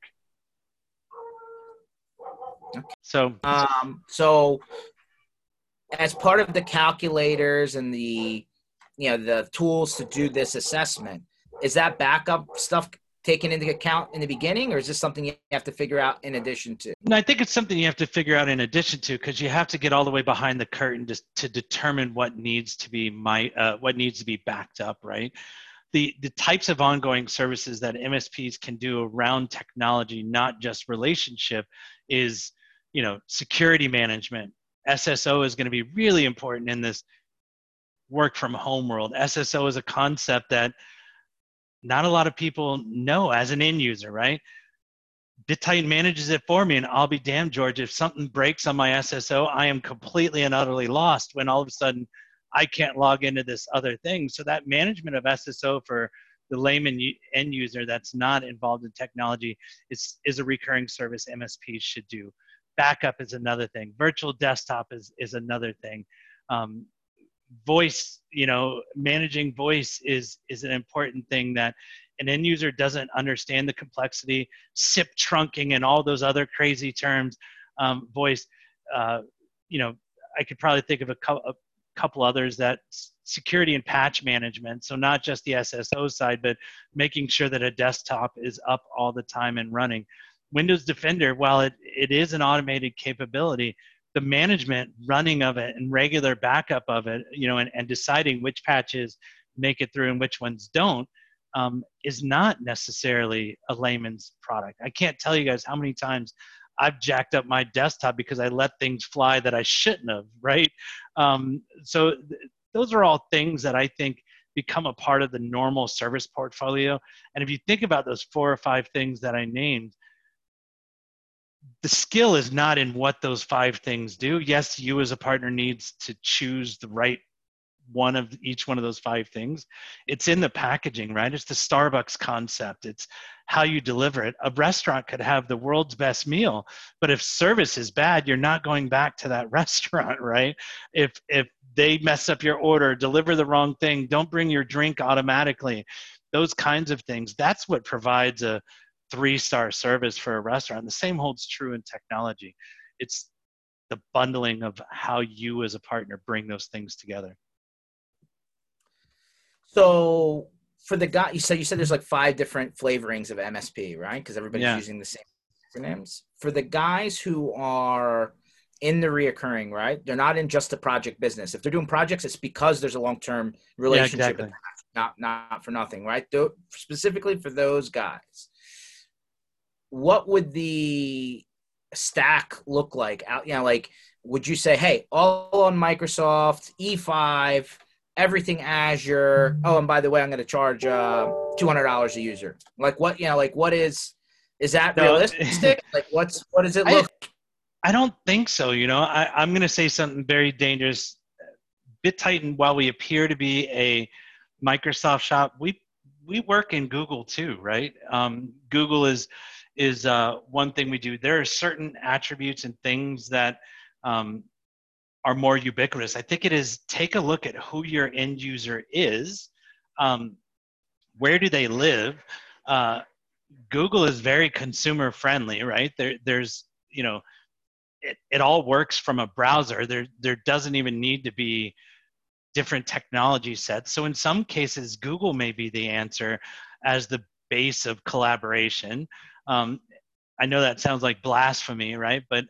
So, um, so as part of the calculators and the you know the tools to do this assessment, is that backup stuff taken into account in the beginning, or is this something you have to figure out in addition to? No, I think it's something you have to figure out in addition to because you have to get all the way behind the curtain to, to determine what needs to be my uh, what needs to be backed up, right? The the types of ongoing services that MSPs can do around technology, not just relationship, is you know security management. SSO is going to be really important in this work from home world. SSO is a concept that not a lot of people know as an end user, right? BitTitan manages it for me, and I'll be damned, George, if something breaks on my SSO, I am completely and utterly lost when all of a sudden I can't log into this other thing. So that management of SSO for the layman end user that's not involved in technology is, is a recurring service MSPs should do. Backup is another thing. Virtual desktop is, is another thing. Um, voice you know managing voice is is an important thing that an end user doesn't understand the complexity sip trunking and all those other crazy terms um, voice uh, you know i could probably think of a, co- a couple others that security and patch management so not just the sso side but making sure that a desktop is up all the time and running windows defender while it, it is an automated capability the management running of it and regular backup of it, you know, and, and deciding which patches make it through and which ones don't um, is not necessarily a layman's product. I can't tell you guys how many times I've jacked up my desktop because I let things fly that I shouldn't have, right? Um, so th- those are all things that I think become a part of the normal service portfolio. And if you think about those four or five things that I named, the skill is not in what those five things do. Yes, you as a partner needs to choose the right one of each one of those five things. It's in the packaging, right? It's the Starbucks concept. It's how you deliver it. A restaurant could have the world's best meal, but if service is bad, you're not going back to that restaurant, right? If if they mess up your order, deliver the wrong thing, don't bring your drink automatically. Those kinds of things. That's what provides a three star service for a restaurant. The same holds true in technology. It's the bundling of how you as a partner bring those things together. So for the guy, you said you said there's like five different flavorings of MSP, right? Because everybody's yeah. using the same acronyms. For the guys who are in the reoccurring, right? They're not in just the project business. If they're doing projects, it's because there's a long term relationship, yeah, exactly. not not for nothing, right? specifically for those guys, what would the stack look like out you know like would you say hey all on microsoft e5 everything azure. Oh and by the way i'm going to charge uh, $200 a user. Like what you know like what is is that no. realistic? Like what's what does it look? I, I don't think so you know? I, i'm going to say something very dangerous. BitTitan while we appear to be a microsoft shop we we work in google too right? Um, google is is uh, one thing we do. There are certain attributes and things that um, are more ubiquitous. I think it is take a look at who your end user is, um, where do they live. Uh, Google is very consumer friendly, right? There, there's you know, it, it all works from a browser. There, there doesn't even need to be different technology sets. So in some cases, Google may be the answer as the base of collaboration. Um, I know that sounds like blasphemy, right? But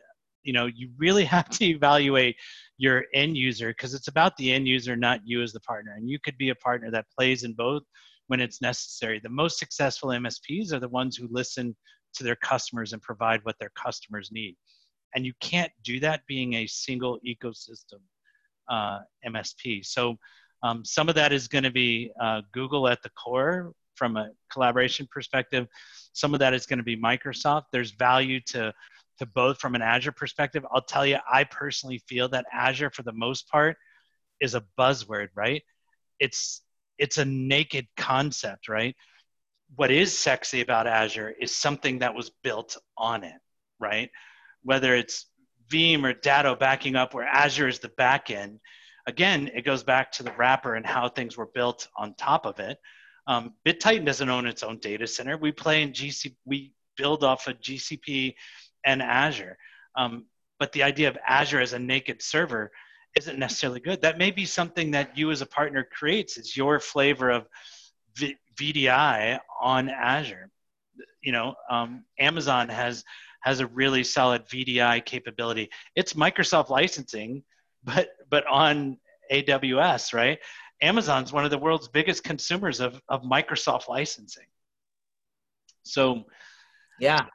you know, you really have to evaluate your end user because it's about the end user, not you as the partner. And you could be a partner that plays in both when it's necessary. The most successful MSPs are the ones who listen to their customers and provide what their customers need. And you can't do that being a single ecosystem uh, MSP. So um, some of that is going to be uh, Google at the core from a collaboration perspective. Some of that is going to be Microsoft. There's value to to both from an Azure perspective. I'll tell you, I personally feel that Azure, for the most part, is a buzzword, right? It's it's a naked concept, right? What is sexy about Azure is something that was built on it, right? Whether it's Veeam or Datto backing up where Azure is the back end. Again, it goes back to the wrapper and how things were built on top of it. Um, BitTitan doesn't own its own data center. We play in GC, we build off of GCP and Azure. Um, but the idea of Azure as a naked server isn't necessarily good. That may be something that you as a partner creates. It's your flavor of v- VDI on Azure. You know, um, Amazon has has a really solid VDI capability. It's Microsoft licensing, but but on AWS, right? Amazon's one of the world's biggest consumers of, of Microsoft licensing. So, yeah,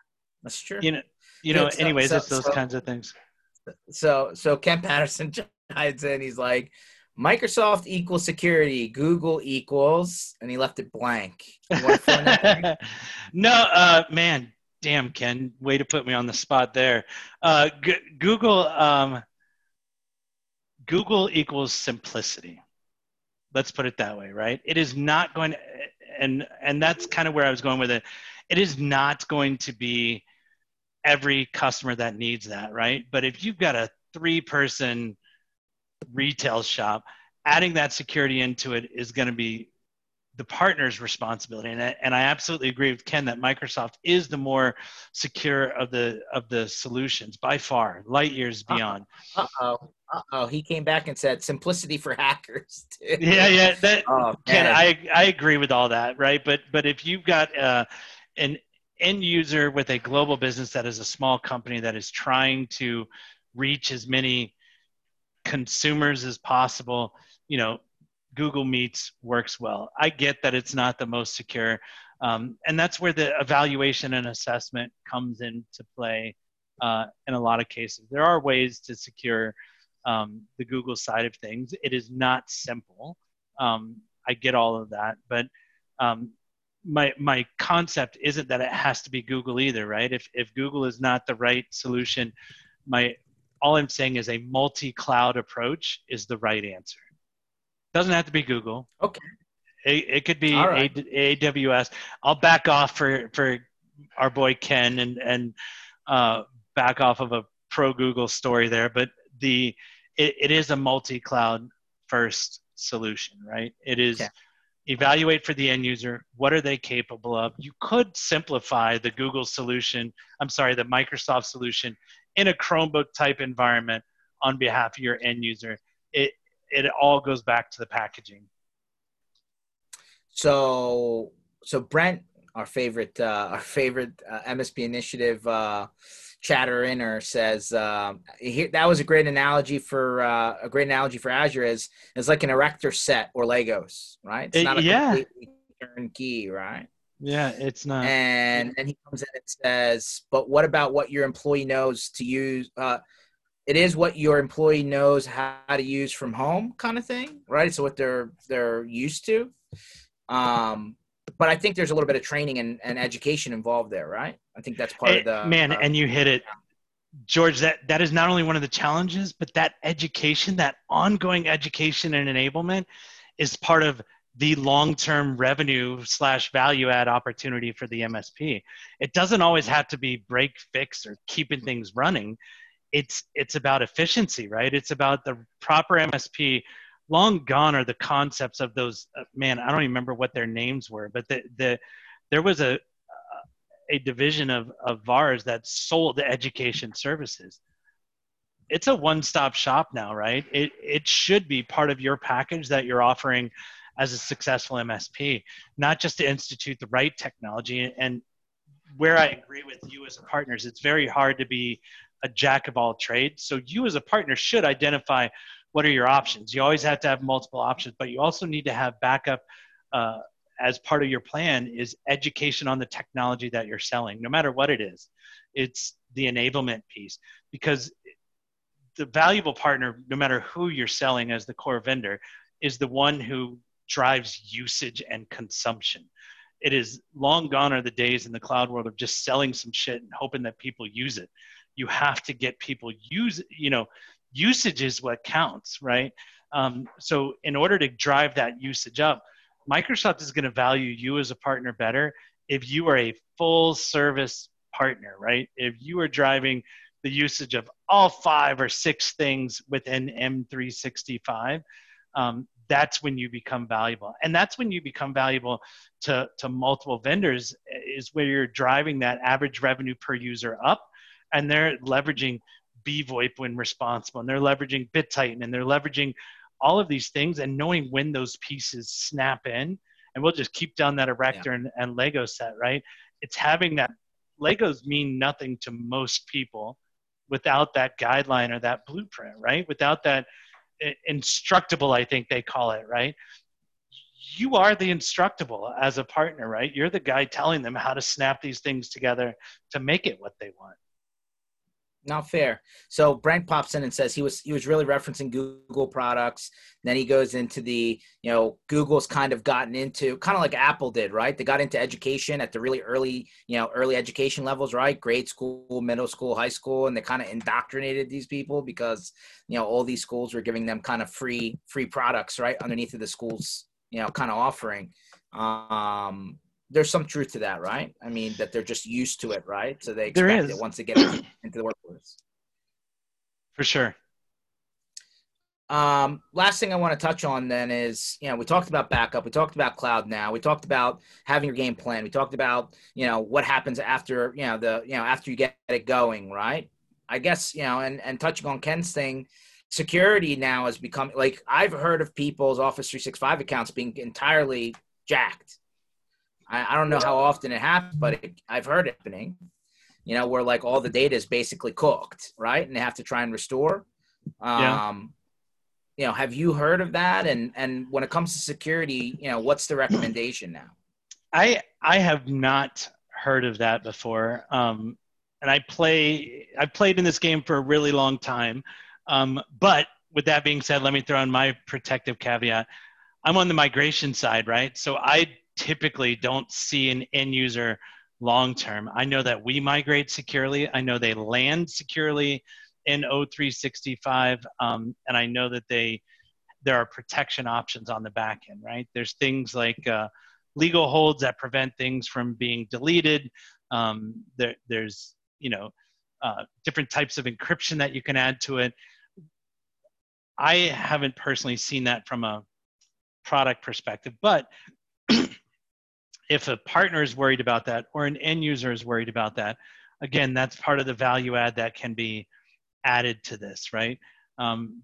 that's true. You know, you know. So, anyways, so, it's those so, kinds of things. So, so Ken Patterson chimes in. He's like, Microsoft equals security, Google equals, and he left it blank. no, uh, man, damn, Ken, way to put me on the spot there. Uh, G- Google, um, Google equals simplicity. Let's put it that way, right? It is not going to, and and that's kind of where I was going with it. It is not going to be every customer that needs that, right? But if you've got a three-person retail shop, adding that security into it is going to be the partner's responsibility. And I, and I absolutely agree with Ken that Microsoft is the more secure of the of the solutions by far, light years beyond. Uh oh. Uh oh. He came back and said simplicity for hackers. Too. Yeah, yeah. That, oh, Ken, I I agree with all that, right? But but if you've got uh, an end user with a global business that is a small company that is trying to reach as many consumers as possible, you know, Google Meets works well. I get that it's not the most secure, um, and that's where the evaluation and assessment comes into play. Uh, in a lot of cases, there are ways to secure um, the Google side of things. It is not simple. Um, I get all of that, but um, my my concept isn't that it has to be Google either, right? If if Google is not the right solution, my all I'm saying is a multi-cloud approach is the right answer. Doesn't have to be Google. Okay. It, it could be right. a, AWS. I'll back off for for our boy Ken and and uh, back off of a pro Google story there, but the it, it is a multi-cloud first solution, right? It is. Okay evaluate for the end user what are they capable of? You could simplify the google solution i'm sorry the microsoft solution in a chromebook type environment on behalf of your end user. It it all goes back to the packaging. So so brent our favorite uh, our favorite uh, msp initiative uh, chatter inner says um, he, that was a great analogy for uh, a great analogy for Azure is is like an erector set or Legos, right? It's not a yeah. turnkey, right? Yeah, it's not. And then he comes in and says, "But what about what your employee knows to use? Uh, it is what your employee knows how to use from home, kind of thing, right? So what they're they're used to. Um, but I think there's a little bit of training and, and education involved there, right? I think that's part it, of the man. Uh, and you hit it, George. That that is not only one of the challenges, but that education, that ongoing education and enablement, is part of the long-term revenue slash value add opportunity for the MSP. It doesn't always have to be break fix or keeping things running. It's it's about efficiency, right? It's about the proper MSP long gone are the concepts of those uh, man i don't even remember what their names were but the, the there was a a division of of vars that sold the education services. It's a one-stop shop now right? It it should be part of your package that you're offering as a successful msp not just to institute the right technology. And where I agree with you as a partner is it's very hard to be a jack of all trades. So you as a partner should identify what are your options. You always have to have multiple options, but you also need to have backup uh, as part of your plan is education on the technology that you're selling, no matter what it is. It's the enablement piece because the valuable partner, no matter who you're selling as the core vendor, is the one who drives usage and consumption. It is long gone are the days in the cloud world of just selling some shit and hoping that people use it. You have to get people use, you know, usage is what counts, right? Um, so in order to drive that usage up, Microsoft is going to value you as a partner better if you are a full service partner, right? If you are driving the usage of all five or six things within M365, um, that's when you become valuable. And that's when you become valuable to, to multiple vendors, is where you're driving that average revenue per user up and they're leveraging BVoIP when responsible, and they're leveraging BitTitan, and they're leveraging all of these things, and knowing when those pieces snap in. And we'll just keep down that erector yeah. and, and Lego set, right? It's having that. Legos mean nothing to most people without that guideline or that blueprint, right? Without that eh, instructable, I think they call it, right? You are the instructable as a partner, right? You're the guy telling them how to snap these things together to make it what they want not fair. So Brent pops in and says he was he was really referencing Google products. Then he goes into the you know Google's kind of gotten into kind of like Apple did, right? They got into education at the really early you know early education levels, right? Grade school, middle school, high school, and they kind of indoctrinated these people because you know all these schools were giving them kind of free free products, right, underneath of the schools you know kind of offering. Um, there's some truth to that, right? I mean, that they're just used to it, right? So they expect it once they get into the workforce. For sure. Um, last thing I want to touch on then is, you know, we talked about backup, we talked about cloud now, we talked about having your game plan, we talked about, you know, what happens after, you know, the, you know, after you get it going, right? I guess, you know, and and touching on Ken's thing, security now has become like I've heard of people's Office 365 accounts being entirely jacked I, I don't know how often it happens, but it, I've heard it happening. You know, where like all the data is basically cooked, right? And they have to try and restore. Um, yeah. You know, have you heard of that? And and when it comes to security, you know, what's the recommendation now? I I have not heard of that before. Um, and I play I played in this game for a really long time. Um, but with that being said, let me throw in my protective caveat. I'm on the migration side, right? So I typically don't see an end user long term. I know that we migrate securely. I know they land securely in O365, um, and I know that they there are protection options on the back end. Right? There's things like uh, legal holds that prevent things from being deleted. Um, there, there's you know uh, different types of encryption that you can add to it. I haven't personally seen that from a product perspective, but if a partner is worried about that or an end user is worried about that, again, that's part of the value add that can be added to this, right? Um,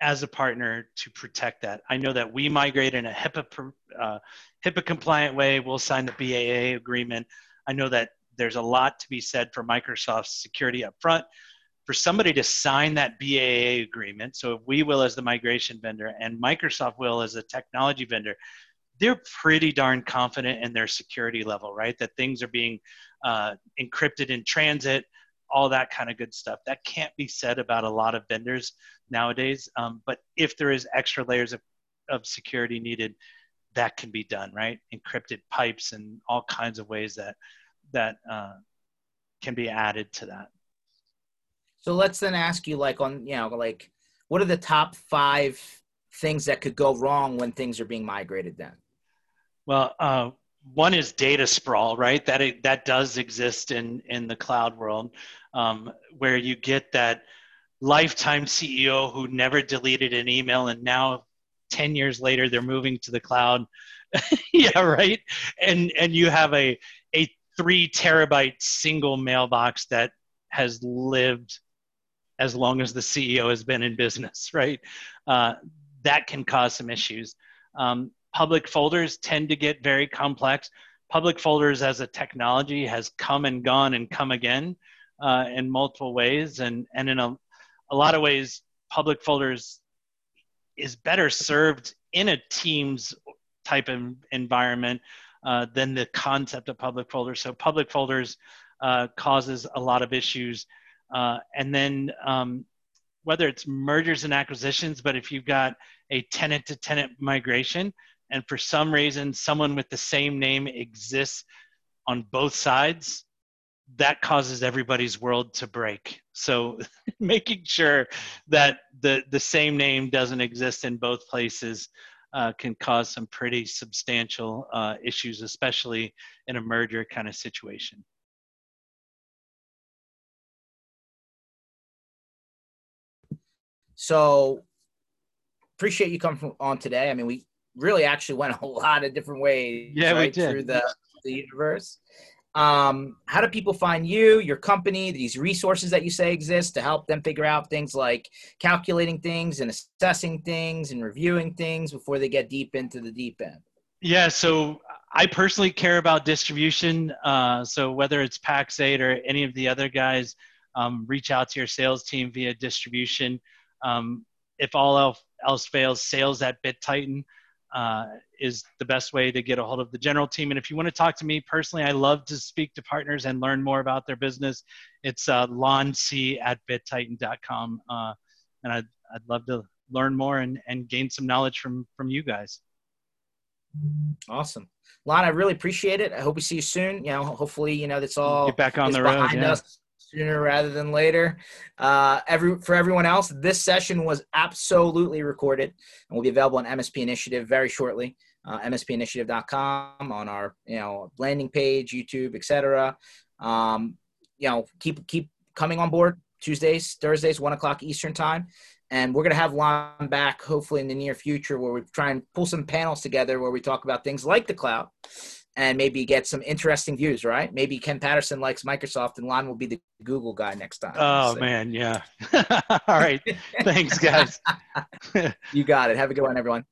as a partner to protect that. I know that we migrate in a HIPAA, uh, HIPAA compliant way. We'll sign the BAA agreement. I know that there's a lot to be said for Microsoft's security up front. For somebody to sign that BAA agreement, so if we will as the migration vendor and Microsoft will as a technology vendor, they're pretty darn confident in their security level, right? That things are being uh, encrypted in transit, all that kind of good stuff. That can't be said about a lot of vendors nowadays. Um, but if there is extra layers of, of security needed, that can be done, right? Encrypted pipes and all kinds of ways that that uh, can be added to that. So let's then ask you, like, on you know, like, what are the top five things that could go wrong when things are being migrated? Then. Well, uh, one is data sprawl, right? That that does exist in in the cloud world, um, where you get that lifetime CEO who never deleted an email, and now ten years later they're moving to the cloud. yeah, right. And and you have a a three terabyte single mailbox that has lived as long as the CEO has been in business, right? Uh, that can cause some issues. Um, public folders tend to get very complex. public folders as a technology has come and gone and come again uh, in multiple ways, and and in a, a lot of ways, public folders is better served in a Teams type of environment uh, than the concept of public folders. So public folders uh, causes a lot of issues, uh, and then um, whether it's mergers and acquisitions, but if you've got a tenant to tenant migration, and for some reason someone with the same name exists on both sides, that causes everybody's world to break. So making sure that the, the same name doesn't exist in both places uh, can cause some pretty substantial uh, issues, especially in a merger kind of situation. So appreciate you coming on today. I mean, we really actually went a lot of different ways yeah, right, we did. through the, the universe. Um, how do people find you, your company, these resources that you say exist to help them figure out things like calculating things and assessing things and reviewing things before they get deep into the deep end? Yeah, so I personally care about distribution. Uh, so whether it's Pax8 or any of the other guys, um, reach out to your sales team via distribution. Um, if all else, else fails, sales at BitTitan uh, is the best way to get a hold of the general team. And if you want to talk to me personally, I love to speak to partners and learn more about their business. It's uh, lonc at bittitan.com. Uh, and I'd, I'd love to learn more and, and gain some knowledge from, from you guys. Awesome. Lon, I really appreciate it. I hope we see you soon. You know, hopefully, you know, that's all get back on the road. Yeah. Us sooner rather than later. Uh, every for everyone else, this session was absolutely recorded and will be available on MSP Initiative very shortly. Uh, MSPinitiative.com on our you know landing page, YouTube, etc. Um, you know, keep keep coming on board Tuesdays, Thursdays, one o'clock Eastern time. And we're going to have Lon back hopefully in the near future where we try and pull some panels together where we talk about things like the cloud and maybe get some interesting views, right? Maybe Ken Patterson likes Microsoft and Lon will be the Google guy next time. Oh, so. man. Yeah. All right. Thanks, guys. you got it. Have a good one, everyone.